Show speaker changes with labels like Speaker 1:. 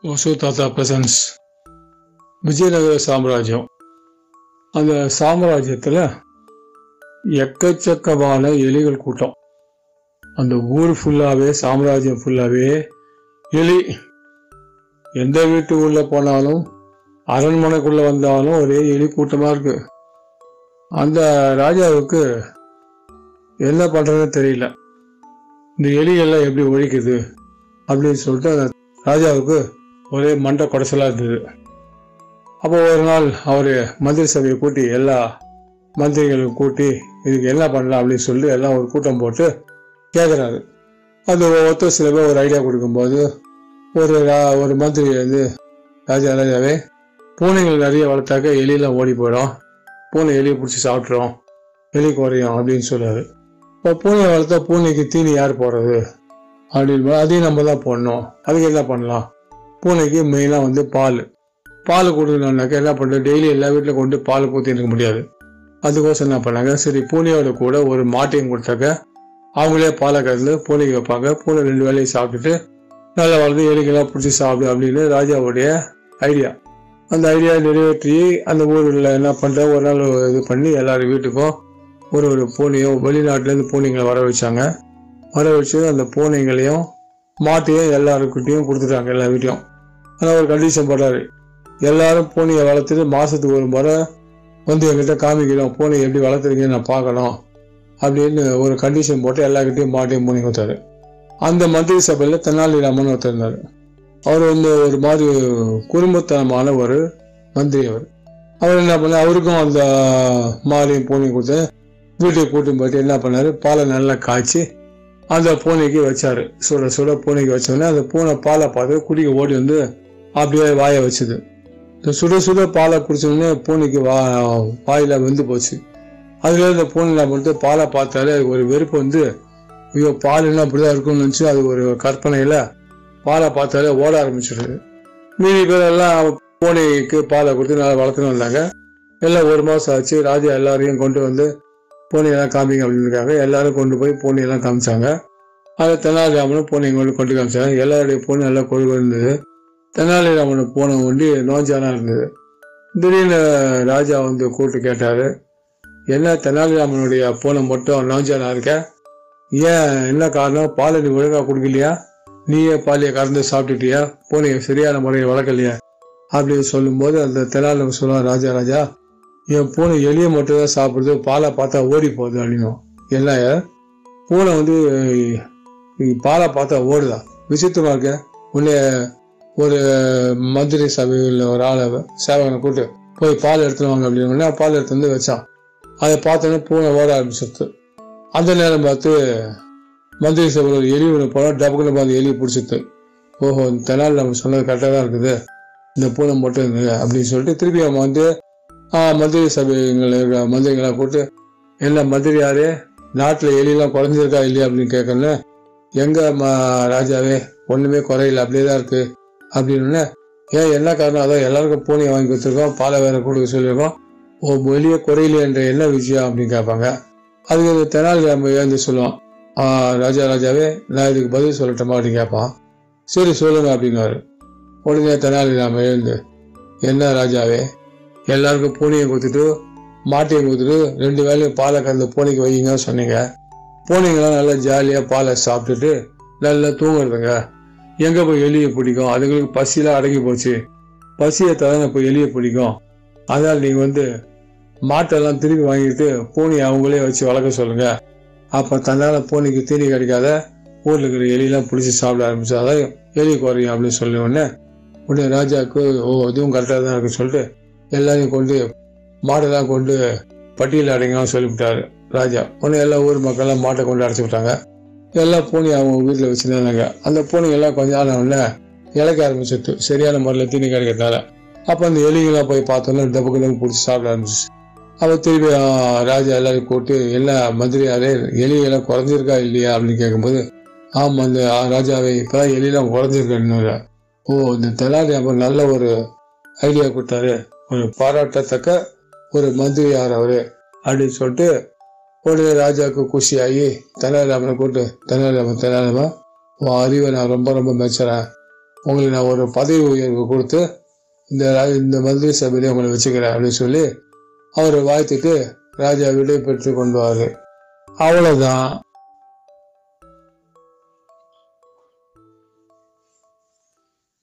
Speaker 1: கதை
Speaker 2: தாத்தா பிரசன்ஸ் விஜயநகர சாம்ராஜ்யம். அந்த சாம்ராஜ்யத்தில் எக்கச்சக்கமான எலிகள் கூட்டம். அந்த ஊர் ஃபுல்லாகவே சாம்ராஜ்யம் ஃபுல்லாகவே எலி. எந்த வீட்டு உள்ளே போனாலும் அரண்மனைக்குள்ளே வந்தாலும் ஒரே எலி கூட்டமாக இருக்கு. அந்த ராஜாவுக்கு என்ன பண்ணுறதுன்னு தெரியல. இந்த எலிகள்லாம் எப்படி ஒழிக்குது அப்படின்னு சொல்லிட்டு அந்த ராஜாவுக்கு ஒரே மண்டை குடைச்சலாக இருந்தது. அப்போ ஒரு நாள் அவர் மந்திரி சபையை கூட்டி எல்லா மந்திரிகளும் கூட்டி இதுக்கு என்ன பண்ணலாம்? அப்படின்னு சொல்லி எல்லாம் ஒரு கூட்டம் போட்டு கேட்குறாரு அது ஒருத்தர் சில பேர் ஒரு ஐடியா கொடுக்கும்போது ஒரு ஒரு மந்திரி வந்து ராஜா ராஜாவே பூனைகள் நிறைய வளர்த்தாக்க எலியெல்லாம் ஓடி போயிடும். பூனை எலியை பிடிச்சி சாப்பிட்றோம் எலி குறையும் அப்படின்னு சொல்லுவார் இப்போ பூனையை வளர்த்தா பூனைக்கு தீனி யார் போடுறது? அப்படின்னு அதையும் நம்ம தான் போடணும் அதுக்கு என்ன பண்ணலாம்? பூனைக்கு மெயினாக வந்து பால். பால் கொடுக்கணுன்னாக்கா என்ன பண்ணுறது டெய்லி எல்லா வீட்டில் கொண்டு பால் ஊற்றி இருக்க முடியாது. அதுக்கோசம் என்ன பண்ணாங்க? சரி பூனையோட கூட ஒரு மாட்டையும் கொடுத்தாக்க அவங்களே பாலை கறந்து பூனைக்கு வைப்பாங்க. பூனை ரெண்டு வேலையும் சாப்பிட்டுட்டு நல்லா வளர்ந்து எலிக்கெல்லாம் பிடிச்சி சாப்பிடு அப்படின்னு ராஜாவுடைய ஐடியா அந்த ஐடியா நிறைவேற்றி அந்த ஊரில் என்ன பண்ணுற ஒரு நாள் இது பண்ணி எல்லாரும் வீட்டுக்கும் ஒரு ஒரு பூனையும் வெளிநாட்டிலேருந்து பூனைங்களை வர வச்சாங்க. வர வச்சு அந்த பூனைங்களையும் மாட்டையும் எல்லாருக்கிட்டையும் கொடுத்துட்டாங்க எல்லா வீட்டையும் ஆனால் ஒரு கண்டிஷன் போடுறாரு எல்லாரும் பூனையை வளர்த்துட்டு மாதத்துக்கு ஒரு முறை வந்து என்கிட்ட காமிக்கணும் பூனையை எப்படி வளர்த்துருக்கீங்கன்னு நான் பார்க்கணும் அப்படின்னு ஒரு கண்டிஷன் போட்டு எல்லாருக்கிட்டையும் மாட்டையும் பூனை கொடுத்தாரு. அந்த மந்திரி சபையில் தெனாலிராமன் ஒருத்தர் இருந்தார். அவர் வந்து ஒரு மாதிரி குடும்பத்தனமான ஒரு மந்திரி அவர். அவர் என்ன பண்ண அவருக்கும் அந்த மாலையும் பூனையும் கொடுத்து வீட்டுக்கு கூட்டும் போயிட்டு என்ன பண்ணாரு? பாலை நல்லா காய்ச்சி அந்த பூனைக்கு வச்சார். சுட சுட பூனைக்கு வச்சோடனே அந்த பூனை பாலை பார்த்து குடிக்க ஓடி வந்து அப்படியே வாயை வச்சுது. இந்த சுட சுட பாலை குடிச்சோடனே பூனைக்கு வா வாயில் வெந்து போச்சு. அதில் இந்த பூனை என்ன பண்ணிட்டு பாலை பார்த்தாலே அது ஒரு வெறுப்பு வந்து ஐயோ பால் என்ன அப்படிதான் இருக்கும்னு நினச்சி அது ஒரு கற்பனையில் பாலை பார்த்தாலே ஓட ஆரம்பிச்சிடுது. மீதி பேர் எல்லாம் பூனைக்கு பாலை கொடுத்து நல்லா வளர்த்துன்னு வந்தாங்க. எல்லாம் ஒரு மாதம் ஆச்சு. ராஜா எல்லாரையும் கொண்டு வந்து பூனையெல்லாம் காமிங்க அப்படின்னுக்காக எல்லாரும் கொண்டு போய் பூனையெல்லாம் காமிச்சாங்க. அதை தெனாலிராமனும் பூனை கொண்டு கொண்டு காமிச்சாங்க. எல்லாருடைய பூனை நல்லா கொழுகு இருந்தது. தெனாலிராமன் பூனை ஒண்டி நோஞ்சானா இருந்தது. திடீர்னு ராஜா வந்து கூப்பிட்டு கேட்டார் என்ன தெனாலிராமனுடைய பூனை மட்டும் நோஞ்சானா இருக்க? ஏன் என்ன காரணம்? பாலை நீ ஒழுங்காக கொடுக்கலையா? நீயே பாலியை கறந்து சாப்பிட்டுட்டியா? பூனையை சரியான முறையில் வளர்க்கலையா? அப்படின்னு சொல்லும்போது அந்த தெனாலிராமன் சொல்லுவான் ராஜா ராஜா என் பூனை எலியை மட்டும் தான் சாப்பிடுது பாலை பார்த்தா ஓடி போகுது அப்படின்னும் என்ன பூனை வந்து பாலை பார்த்தா ஓடுதா? விசித்திரமா இருக்க. உன்னை ஒரு மந்திரி சபையில் ஒரு ஆளை சேவகனை கூப்பிட்டு போய் பால் எடுத்துன்னு வாங்க அப்படின்னு பால் எடுத்து வந்து வச்சான். அதை பார்த்தோன்னே பூனை ஓட ஆரம்பிச்சிருது அந்த நேரம் பார்த்து மந்திரி சபையில் ஒரு எலி ஒன்று போனால் டபுக்குன்னு பார்த்து எலி பிடிச்சிது ஓஹோ இந்த தெனால் நம்ம சொன்னது கரெக்டாக தான் இருக்குது. இந்த பூனை மட்டும் இருந்தது அப்படின்னு சொல்லிட்டு திருப்பி அவன் வந்து மந்திரி சபைங்களை மந்திரிங்களை கூப்பிட்டு என்ன மந்திரி யாரு? நாட்டில் எலியெல்லாம் குறைஞ்சிருக்கா இல்லையா? அப்படின்னு கேட்கணும் எங்கே மா ராஜாவே? ஒன்றுமே குறையில அப்படியே தான் இருக்குது அப்படின்னு ஏன் என்ன காரணம்? அதான் எல்லாருக்கும் பூனையை வாங்கி கொடுத்துருக்கோம் பாலை வேற கொடுக்க சொல்லியிருக்கோம். ஓ வெளியே குறையிலையன்ற என்ன விஷயம்? அப்படின்னு கேட்பாங்க. அதுக்கு இந்த தெனாலிராம ஏந்து சொல்லுவான். ராஜா ராஜாவே நான் இதுக்கு பதில் சொல்லட்டோமா? அப்படின்னு கேட்பான். சரி சொல்லுங்க அப்படின்னாரு உடனே தெனாலிராம எழுந்து என்ன ராஜாவே? எல்லாருக்கும் பூனையை கொடுத்துட்டு மாட்டையும் கொடுத்துட்டு ரெண்டு வேலையும் பாலை கறந்து பூனைக்கு வைங்க சொன்னீங்க. பூனைங்களாம் நல்லா ஜாலியாக பாலை சாப்பிட்டுட்டு நல்லா தூங்குறதுங்க. எங்கே போய் எலியை பிடிக்கும்? அதுங்களுக்கு பசியெல்லாம் அடங்கி போச்சு. பசியை தவிர போய் எலியை பிடிக்கும். அதனால் நீங்கள் வந்து மாட்டெல்லாம் திருப்பி வாங்கிட்டு பூனையை அவங்களே வச்சு வளர்க்க சொல்லுங்கள் அப்போ தன்னால் பூனைக்கு தீனி கிடைக்காத ஊரில் இருக்கிற எலியெல்லாம் பிடிச்சி சாப்பிட ஆரம்பிச்சு அதான் எலி குறையும் அப்படின்னு சொல்லி உடனே உடனே ராஜாவுக்கு ஓ இதுவும் கரெக்டாக தான் இருக்குன்னு சொல்லிட்டு எல்லாரையும் கொண்டு மாடெல்லாம் கொண்டு பட்டியல் அடைங்கன்னு சொல்லிவிட்டாரு ராஜா. உடனே எல்லா ஊர் மக்கள்லாம் மாட்டை கொண்டு அடைச்சி விட்டாங்க. எல்லா பூனையும் அவங்க வீட்டில் வச்சுருந்தாங்க அந்த பூனைங்க எல்லாம் கொஞ்ச நாள் உடனே இழைக்க ஆரம்பிச்சிட்டு சரியான முறையில் தீனி கிடைக்கிறதுனால. அப்போ அந்த எலிங்கெல்லாம் போய் பார்த்தோன்னா டப்புக்கு பிடிச்சி சாப்பிட ஆரம்பிச்சிச்சு அப்போ திருப்பி ராஜா எல்லாரையும் கூப்பிட்டு எல்லா மந்திரியாரே எலியெல்லாம் குறைஞ்சிருக்கா இல்லையா? அப்படின்னு கேட்கும்போது ஆமாம் அந்த ராஜாவை இப்போ இப்போதான் எலியெல்லாம் குறைஞ்சிருக்கேன்னு ஓ இந்த தெலாரி அப்போ நல்ல ஒரு ஐடியா கொடுத்தாரு. ஒரு பாராட்டத்தக்க ஒரு மந்திரியார் அவரு அப்படின்னு சொல்லிட்டு உடனே ராஜாவுக்கு குஷியாகி தெனாலிராமனை கூப்பிட்டு தெனாலிராமன் தெனாலிராமன் உன் அறிவை நான் ரொம்ப ரொம்ப மெச்சுறேன். உங்களுக்கு நான் ஒரு பதவி உயர்வு கொடுத்து இந்த இந்த மந்திரி சபையிலே உங்களை வச்சுக்கிறேன் அப்படின்னு சொல்லி அவரை வாழ்த்திட்டு ராஜா விடை பெற்று கொண்டுவாரு அவ்வளோதான்